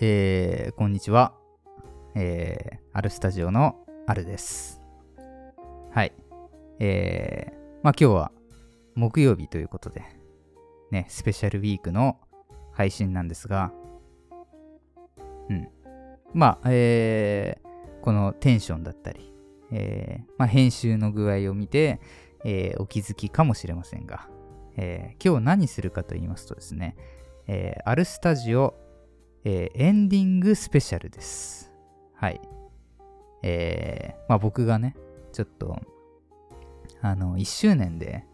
えー、こんにちは。えー、アルスタジオのアルです。はい。えー、まあ今日は木曜日ということで、ね、スペシャルウィークの配信なんですが、うん。まあ、えー、このテンションだったり、えー、まあ、編集の具合を見て、えー、お気づきかもしれませんが、えー、今日何するかと言いますとですね、えー、アルスタジオ、えー、エンディングスペシャルです。はい。えー、まあ僕がね、ちょっと、あの、1周年で、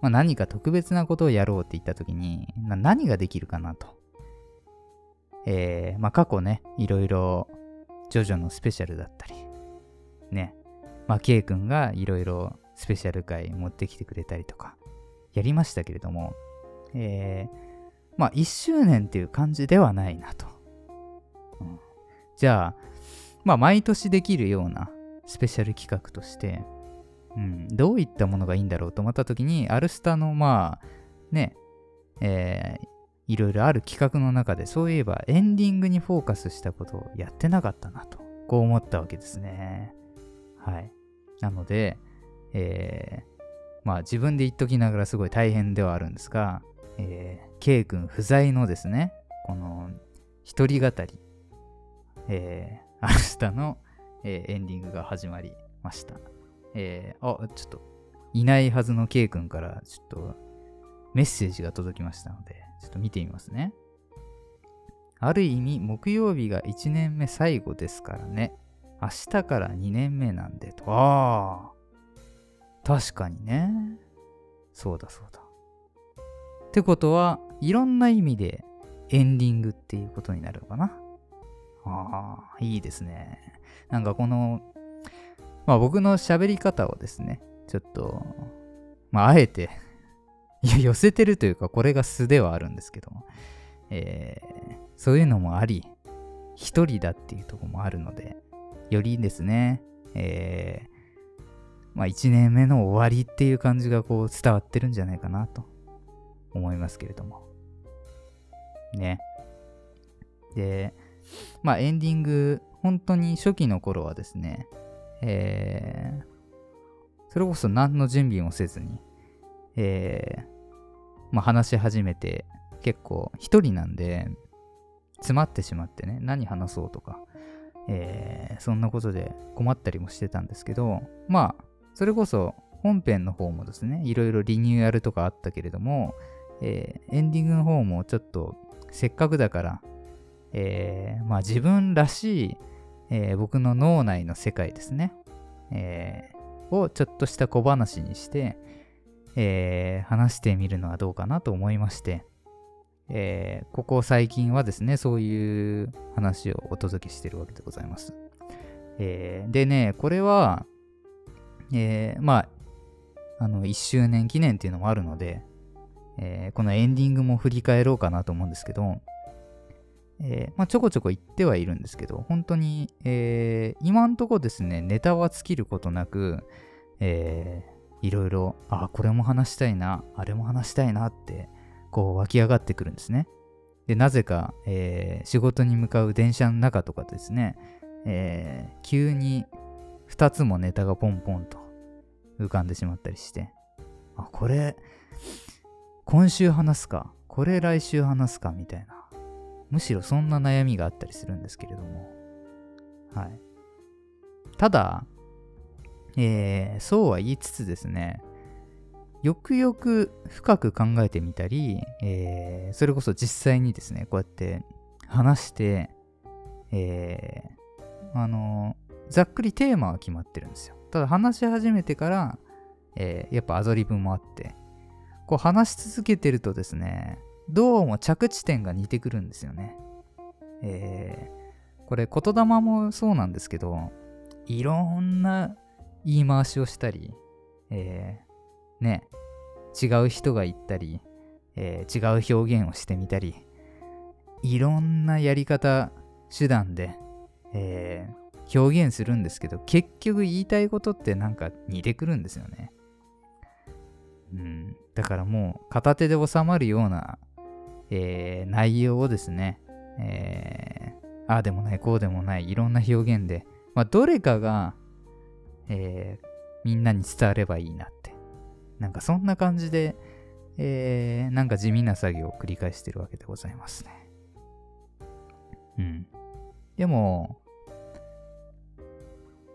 まあ、何か特別なことをやろうって言った時に、何ができるかなと。えー、まあ過去ね、いろいろ、ジョジョのスペシャルだったり、ね、まあ K 君がいろいろスペシャル回持ってきてくれたりとか、やりましたけれども、えー、まあ1周年っていう感じではないなと。うん、じゃあ、まあ毎年できるようなスペシャル企画として、うん、どういったものがいいんだろうと思った時に、アルスタのまあ、ね、えー、いろいろある企画の中で、そういえばエンディングにフォーカスしたことをやってなかったなと、こう思ったわけですね。はい。なので、えー、まあ自分で言っときながらすごい大変ではあるんですが、えー、K 君不在のですね、この一人語り、えー、明日の、えー、エンディングが始まりました。えー、あ、ちょっと、いないはずの K 君からちょっとメッセージが届きましたので、ちょっと見てみますね。ある意味、木曜日が1年目最後ですからね。明日から2年目なんでと。ああ。確かにね。そうだそうだ。ってことは、いろんな意味でエンディングっていうことになるのかな。ああ、いいですね。なんかこの、まあ僕の喋り方をですね、ちょっと、まああえて いや、寄せてるというか、これが素ではあるんですけど、えー、そういうのもあり、一人だっていうとこもあるので、よりですね、えー、まあ、1年目の終わりっていう感じがこう伝わってるんじゃないかなと思いますけれども。ね。で、まあエンディング、本当に初期の頃はですね、えー、それこそ何の準備もせずに、えー、まあ話し始めて、結構一人なんで、詰まってしまってね、何話そうとか、えー、そんなことで困ったりもしてたんですけど、まあ、それこそ本編の方もですね、いろいろリニューアルとかあったけれども、えー、エンディングの方もちょっとせっかくだから、えー、まあ自分らしい、えー、僕の脳内の世界ですね、え、をちょっとした小話にして、え、話してみるのはどうかなと思いまして、え、ここ最近はですね、そういう話をお届けしてるわけでございます。え、でね、これは、え、まあ、あの、1周年記念っていうのもあるので、えー、このエンディングも振り返ろうかなと思うんですけど、えー、まあ、ちょこちょこ言ってはいるんですけど、本当に、えー、今んとこですね、ネタは尽きることなく、えー、いろいろ、あ、これも話したいな、あれも話したいなって、こう湧き上がってくるんですね。で、なぜか、えー、仕事に向かう電車の中とかですね、えー、急に2つもネタがポンポンと浮かんでしまったりして、あ、これ、今週話すか、これ来週話すかみたいな、むしろそんな悩みがあったりするんですけれども、はい。ただ、えー、そうは言いつつですね、よくよく深く考えてみたり、えー、それこそ実際にですね、こうやって話して、えー、あのざっくりテーマは決まってるんですよ。ただ話し始めてから、えー、やっぱアドリブもあって、こう話し続けてるとですね、どうも着地点が似てくるんですよね。えー、これ言霊もそうなんですけど、いろんな言い回しをしたり、えー、ね、違う人が言ったり、えー、違う表現をしてみたり、いろんなやり方、手段で、えー、表現するんですけど、結局言いたいことってなんか似てくるんですよね。うん。だからもう片手で収まるような、えー、内容をですね、えー、ああでもない、こうでもない、いろんな表現で、まあ、どれかが、えー、みんなに伝わればいいなって。なんかそんな感じで、えー、なんか地味な作業を繰り返してるわけでございますね。うん。でも、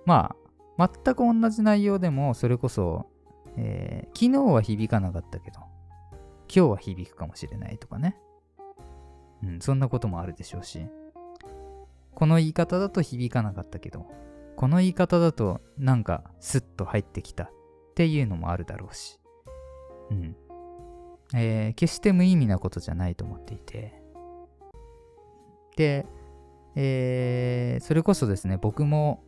まあ、全く同じ内容でも、それこそ、えー、昨日は響かなかったけど、今日は響くかもしれないとかね。うん、そんなこともあるでしょうし、この言い方だと響かなかったけど、この言い方だとなんかスッと入ってきたっていうのもあるだろうし、うん。えー、決して無意味なことじゃないと思っていて、で、えー、それこそですね、僕も、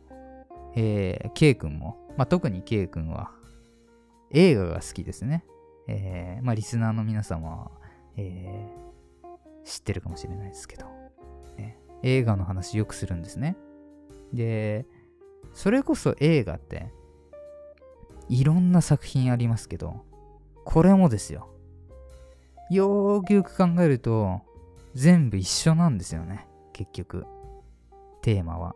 えー、K 君も、まあ、特に K 君は映画が好きですね。えー、まあ、リスナーの皆様は、えー、知ってるかもしれないですけど、ね、映画の話よくするんですね。で、それこそ映画って、いろんな作品ありますけど、これもですよ。よーくよく考えると、全部一緒なんですよね。結局。テーマは。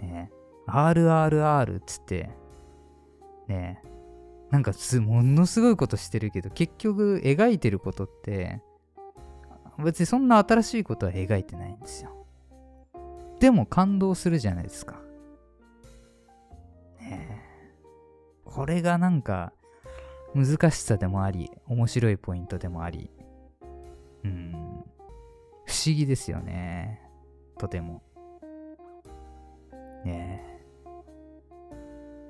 ね RRR っつって、ねなんかす、ものすごいことしてるけど、結局描いてることって、別にそんな新しいことは描いてないんですよ。でも感動するじゃないですか。ねこれがなんか、難しさでもあり、面白いポイントでもあり、うん、不思議ですよね。とても。ねえ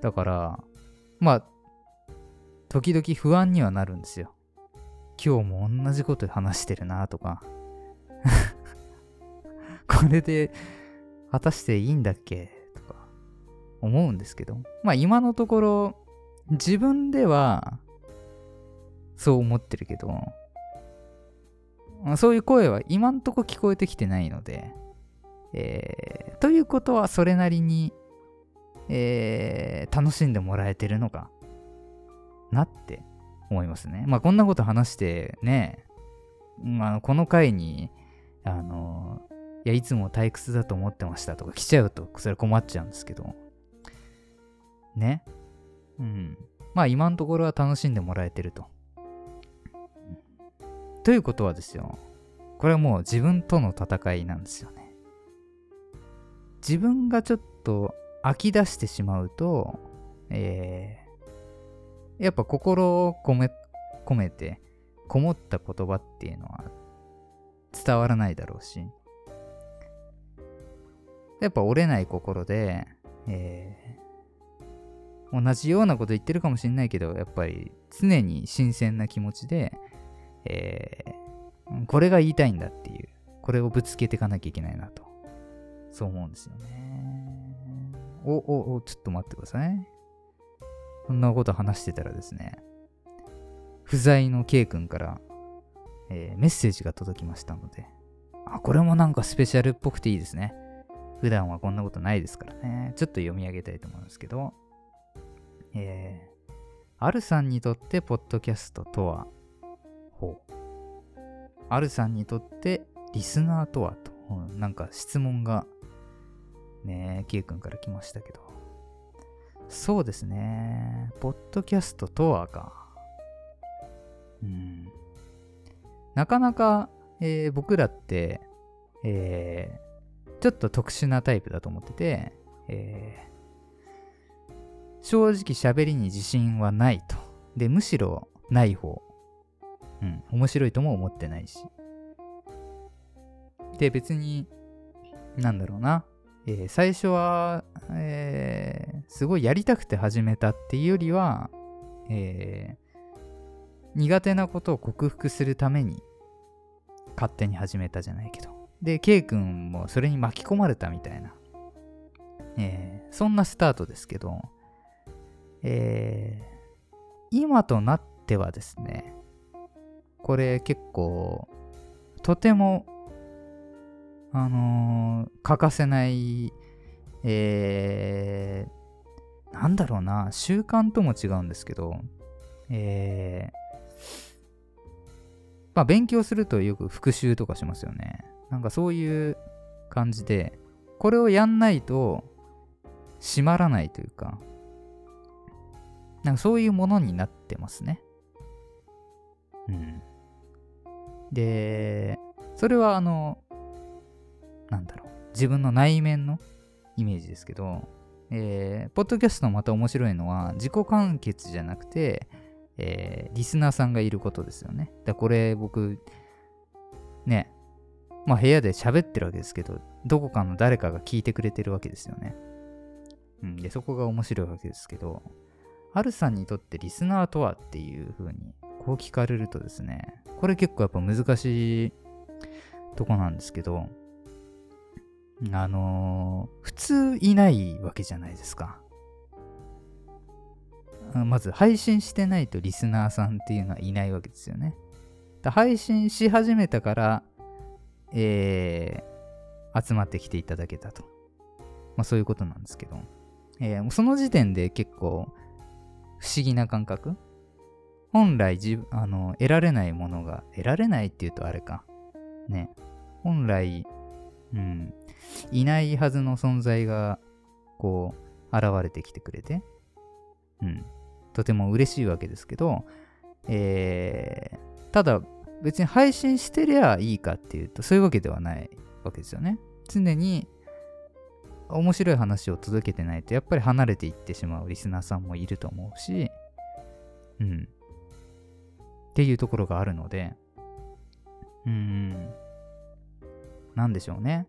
だから、まあ、時々不安にはなるんですよ。今日も同じこと話してるなとか。これで果たしていいんだっけとか。思うんですけど、まあ今のところ自分ではそう思ってるけど、そういう声は今んとこ聞こえてきてないので、えー、ということはそれなりに、えー、楽しんでもらえてるのかなって思いますね。まあこんなこと話してね、まあ、この回に、あの、いや、いつも退屈だと思ってましたとか来ちゃうと、それ困っちゃうんですけど、ね。うん。まあ今のところは楽しんでもらえてると。ということはですよ。これはもう自分との戦いなんですよね。自分がちょっと飽き出してしまうと、えやっぱ心を込め込めて、こもった言葉っていうのは伝わらないだろうし、やっぱ折れない心で、えー、同じようなこと言ってるかもしんないけど、やっぱり常に新鮮な気持ちで、えー、これが言いたいんだっていう、これをぶつけていかなきゃいけないなと、そう思うんですよね。お、お、お、ちょっと待ってください。こんなこと話してたらですね、不在の K 君から、えー、メッセージが届きましたので、あ、これもなんかスペシャルっぽくていいですね。普段はこんなことないですからね。ちょっと読み上げたいと思うんですけど、えー、あるさんにとってポッドキャストとは、ほう。あるさんにとってリスナーとはと、なんか質問が、ね、K 君から来ましたけど、そうですね。ポッドキャストとはか。うん。なかなか、えー、僕らって、えー、ちょっと特殊なタイプだと思ってて、えー、正直喋りに自信はないと。で、むしろない方。うん、面白いとも思ってないし。で、別に、なんだろうな。えー、最初は、えすごいやりたくて始めたっていうよりは、えー、苦手なことを克服するために勝手に始めたじゃないけど。で、K 君もそれに巻き込まれたみたいな、えー、そんなスタートですけど、えー、今となってはですね、これ結構、とてもあのー、欠かせない、えー、なんだろうな、習慣とも違うんですけど、えー、まあ、勉強するとよく復習とかしますよね。なんかそういう感じで、これをやんないと閉まらないというか、なんかそういうものになってますね。うん。で、それはあの、なんだろう、自分の内面のイメージですけど、えー、ポッドキャストのまた面白いのは、自己完結じゃなくて、えー、リスナーさんがいることですよね。だこれ僕、ね、まあ部屋で喋ってるわけですけど、どこかの誰かが聞いてくれてるわけですよね。うん、で、そこが面白いわけですけど、ハルさんにとってリスナーとはっていう風にこう聞かれるとですね、これ結構やっぱ難しいとこなんですけど、あのー、普通いないわけじゃないですか。まず配信してないとリスナーさんっていうのはいないわけですよね。配信し始めたから、えー、集まってきていただけたと。まあそういうことなんですけど、えー、その時点で結構不思議な感覚本来自あの得られないものが得られないっていうとあれかね本来うんいないはずの存在がこう現れてきてくれてうん。とても嬉しいわけですけどえー、ただ別に配信してりゃいいかっていうとそういうわけではないわけですよね。常に面白い話を届けてないとやっぱり離れていってしまうリスナーさんもいると思うしうん。っていうところがあるので、うーん、なんでしょうね。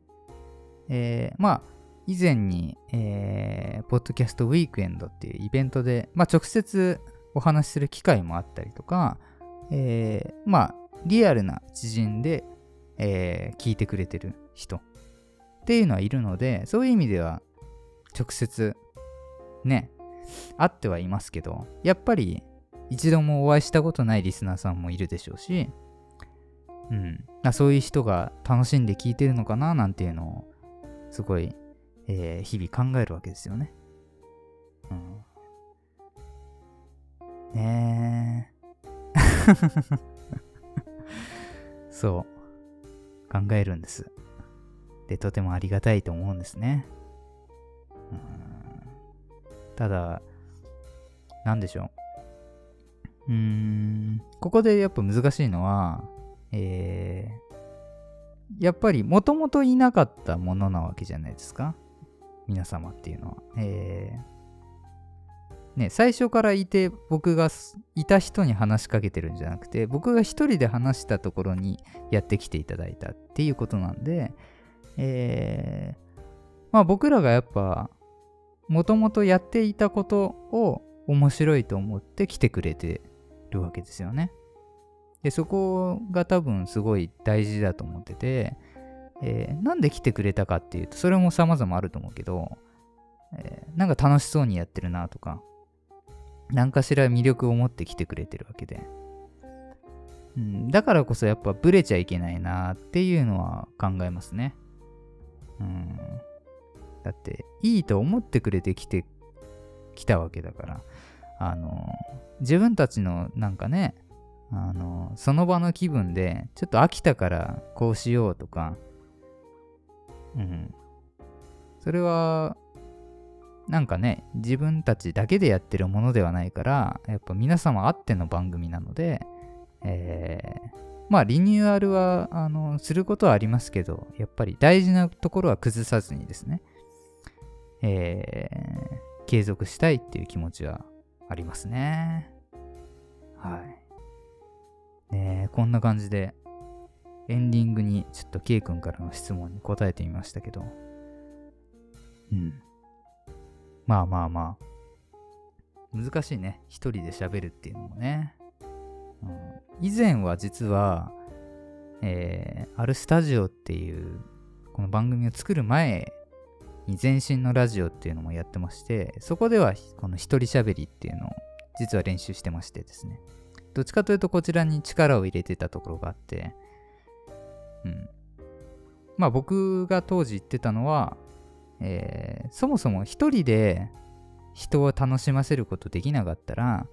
えー、まあ、以前に、えー、ポッドキャストウィークエンドっていうイベントで、まあ、直接お話しする機会もあったりとか、えー、まあ、リアルな知人で、えー、聞いてくれてる人っていうのはいるので、そういう意味では、直接、ね、会ってはいますけど、やっぱり一度もお会いしたことないリスナーさんもいるでしょうし、うん、そういう人が楽しんで聞いてるのかななんていうのをすごい、えー、日々考えるわけですよね。うん、ねえ。そう。考えるんです。で、とてもありがたいと思うんですね。うん、ただ、なんでしょう。うーん、ここでやっぱ難しいのは、えー、やっぱりもともといなかったものなわけじゃないですか。皆様っていうのは。えー、ね、最初からいて僕がいた人に話しかけてるんじゃなくて僕が一人で話したところにやってきていただいたっていうことなんで、えー、まあ僕らがやっぱもともとやっていたことを面白いと思って来てくれてるわけですよね。で、そこが多分すごい大事だと思ってて、えー、なんで来てくれたかっていうと、それも様々あると思うけど、えー、なんか楽しそうにやってるなとか、何かしら魅力を持って来てくれてるわけで。うん、だからこそやっぱブレちゃいけないなっていうのは考えますね。うん。だって、いいと思ってくれてきて、きたわけだから、あの、自分たちのなんかね、あの、その場の気分で、ちょっと飽きたからこうしようとか、うん。それは、なんかね、自分たちだけでやってるものではないから、やっぱ皆様あっての番組なので、えー、まあリニューアルは、あの、することはありますけど、やっぱり大事なところは崩さずにですね、えー、継続したいっていう気持ちはありますね。はい。ねこんな感じで、エンディングにちょっと K 君からの質問に答えてみましたけど、うん。まあまあまあ、難しいね。一人で喋るっていうのもね。うん、以前は実は、えー、あるスタジオっていうこの番組を作る前に前身のラジオっていうのもやってまして、そこではこの一人喋りっていうのを実は練習してましてですね。どっちかというとこちらに力を入れてたところがあって、うん。まあ僕が当時言ってたのは、えー、そもそも一人で人を楽しませることできなかったら、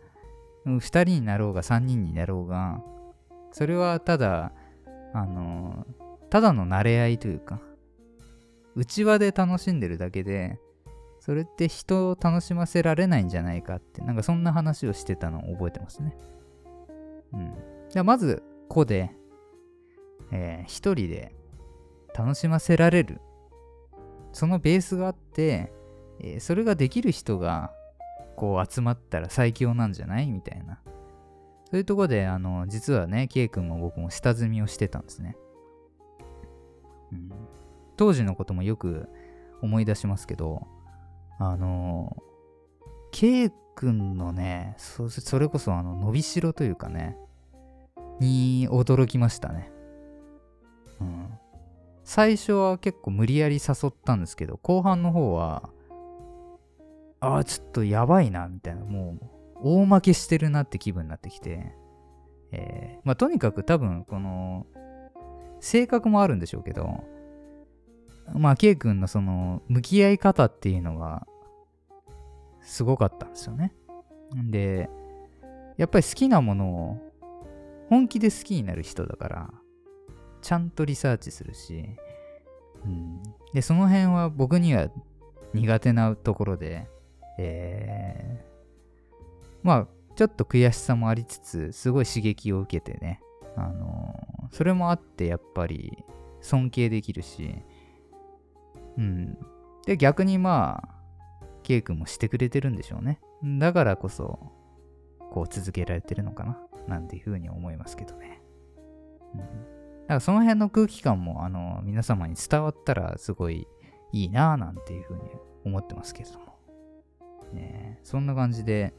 二人になろうが三人になろうが、それはただ、あのただの慣れ合いというか、内輪で楽しんでるだけで、それって人を楽しませられないんじゃないかって、なんかそんな話をしてたのを覚えてますね。うん。じゃあまず、個で、えー、一人で楽しませられる。そのベースがあって、えー、それができる人が、こう集まったら最強なんじゃない？みたいな。そういうとこで、あの、実はね、K 君も僕も下積みをしてたんですね。うん、当時のこともよく思い出しますけど、あの、K 君のねそ、それこそあの伸びしろというかね、に驚きましたね。うん。最初は結構無理やり誘ったんですけど、後半の方は、ああ、ちょっとやばいな、みたいな、もう、大負けしてるなって気分になってきて、えー、まあ、とにかく多分、この、性格もあるんでしょうけど、まあ、K 君のその、向き合い方っていうのが、すごかったんですよね。で、やっぱり好きなものを本気で好きになる人だから、ちゃんとリサーチするし、うん、で、その辺は僕には苦手なところで、えー、まあ、ちょっと悔しさもありつつ、すごい刺激を受けてね、あのー、それもあってやっぱり尊敬できるし、うん。で、逆にまあ、ケイ君もしてくれてるんでしょうね。だからこそ、こう続けられてるのかな、なんていうふうに思いますけどね。うん。だからその辺の空気感も、あの、皆様に伝わったらすごいいいなぁなんていうふうに思ってますけれども。ねそんな感じで、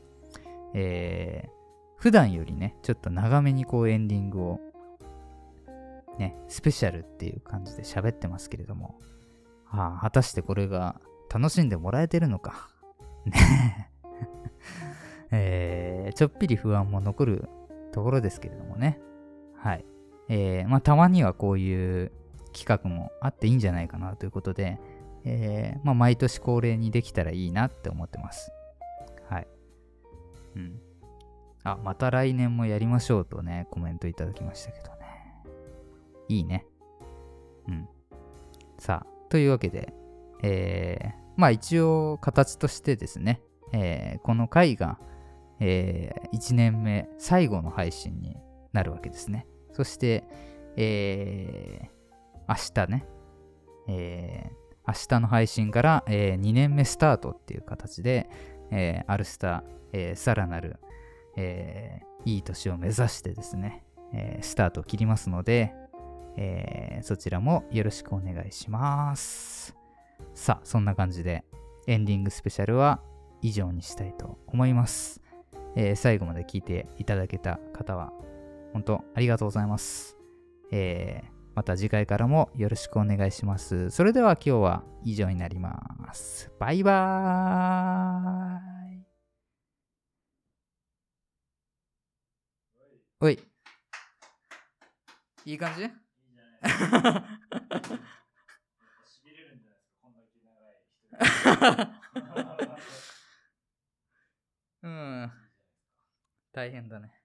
えー、普段よりね、ちょっと長めにこうエンディングを、ね、スペシャルっていう感じで喋ってますけれども、はあ、果たしてこれが楽しんでもらえてるのか。ねえー、ちょっぴり不安も残るところですけれどもね。はい。えー、まあ、たまにはこういう企画もあっていいんじゃないかなということで、えー、まあ、毎年恒例にできたらいいなって思ってます。はい。うん。あ、また来年もやりましょうとね、コメントいただきましたけどね。いいね。うん。さあ、というわけで、えー、まあ一応形としてですね、えー、この回が、えー、1年目最後の配信になるわけですね。そして、えー、明日ね、え、明日の配信から、え、2年目スタートっていう形で、え、アルスタ、え、さらなる、えー、いい年を目指してですね、え、スタートを切りますので、え、そちらもよろしくお願いします。さあ、そんな感じでエンディングスペシャルは以上にしたいと思います。えー、最後まで聞いていただけた方は本当ありがとうございます。えー、また次回からもよろしくお願いします。それでは今日は以上になります。バイバーイ。おい。いい感じ？うん。大変だね。